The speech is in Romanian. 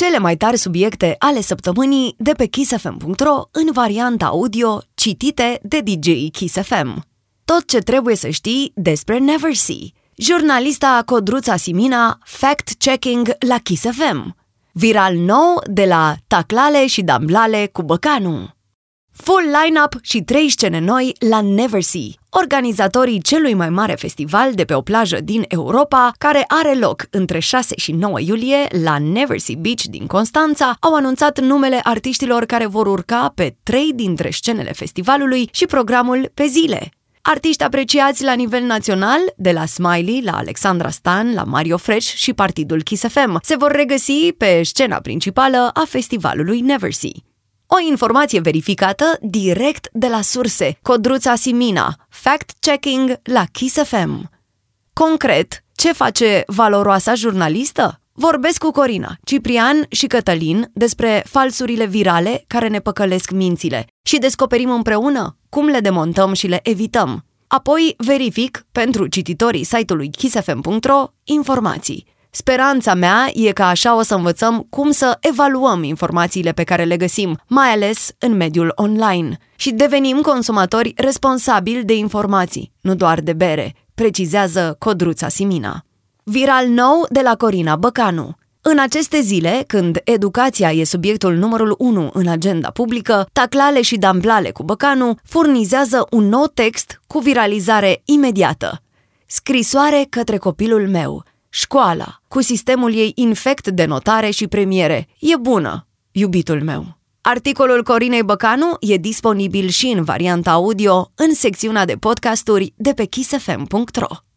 cele mai tari subiecte ale săptămânii de pe kissfm.ro în varianta audio citite de DJ Kiss FM. Tot ce trebuie să știi despre Never See. Jurnalista Codruța Simina, fact-checking la Kiss FM. Viral nou de la Taclale și Damblale cu Băcanu. Full line-up și trei scene noi la Never See, organizatorii celui mai mare festival de pe o plajă din Europa, care are loc între 6 și 9 iulie la Never See Beach din Constanța, au anunțat numele artiștilor care vor urca pe trei dintre scenele festivalului și programul pe zile. Artiști apreciați la nivel național, de la Smiley, la Alexandra Stan, la Mario Fresh și partidul Kiss FM, se vor regăsi pe scena principală a festivalului Never See. O informație verificată direct de la surse. Codruța Simina. Fact-checking la Kiss FM. Concret, ce face valoroasa jurnalistă? Vorbesc cu Corina, Ciprian și Cătălin despre falsurile virale care ne păcălesc mințile și descoperim împreună cum le demontăm și le evităm. Apoi verific, pentru cititorii site-ului kissfm.ro, informații. Speranța mea e că așa o să învățăm cum să evaluăm informațiile pe care le găsim, mai ales în mediul online, și devenim consumatori responsabili de informații, nu doar de bere, precizează Codruța Simina. Viral nou de la Corina Băcanu. În aceste zile, când educația e subiectul numărul 1 în agenda publică, Taclale și Damblale cu Băcanu furnizează un nou text cu viralizare imediată. Scrisoare către copilul meu – Școala, cu sistemul ei infect de notare și premiere, e bună, iubitul meu. Articolul Corinei Băcanu e disponibil și în varianta audio în secțiunea de podcasturi de pe kissfm.ro.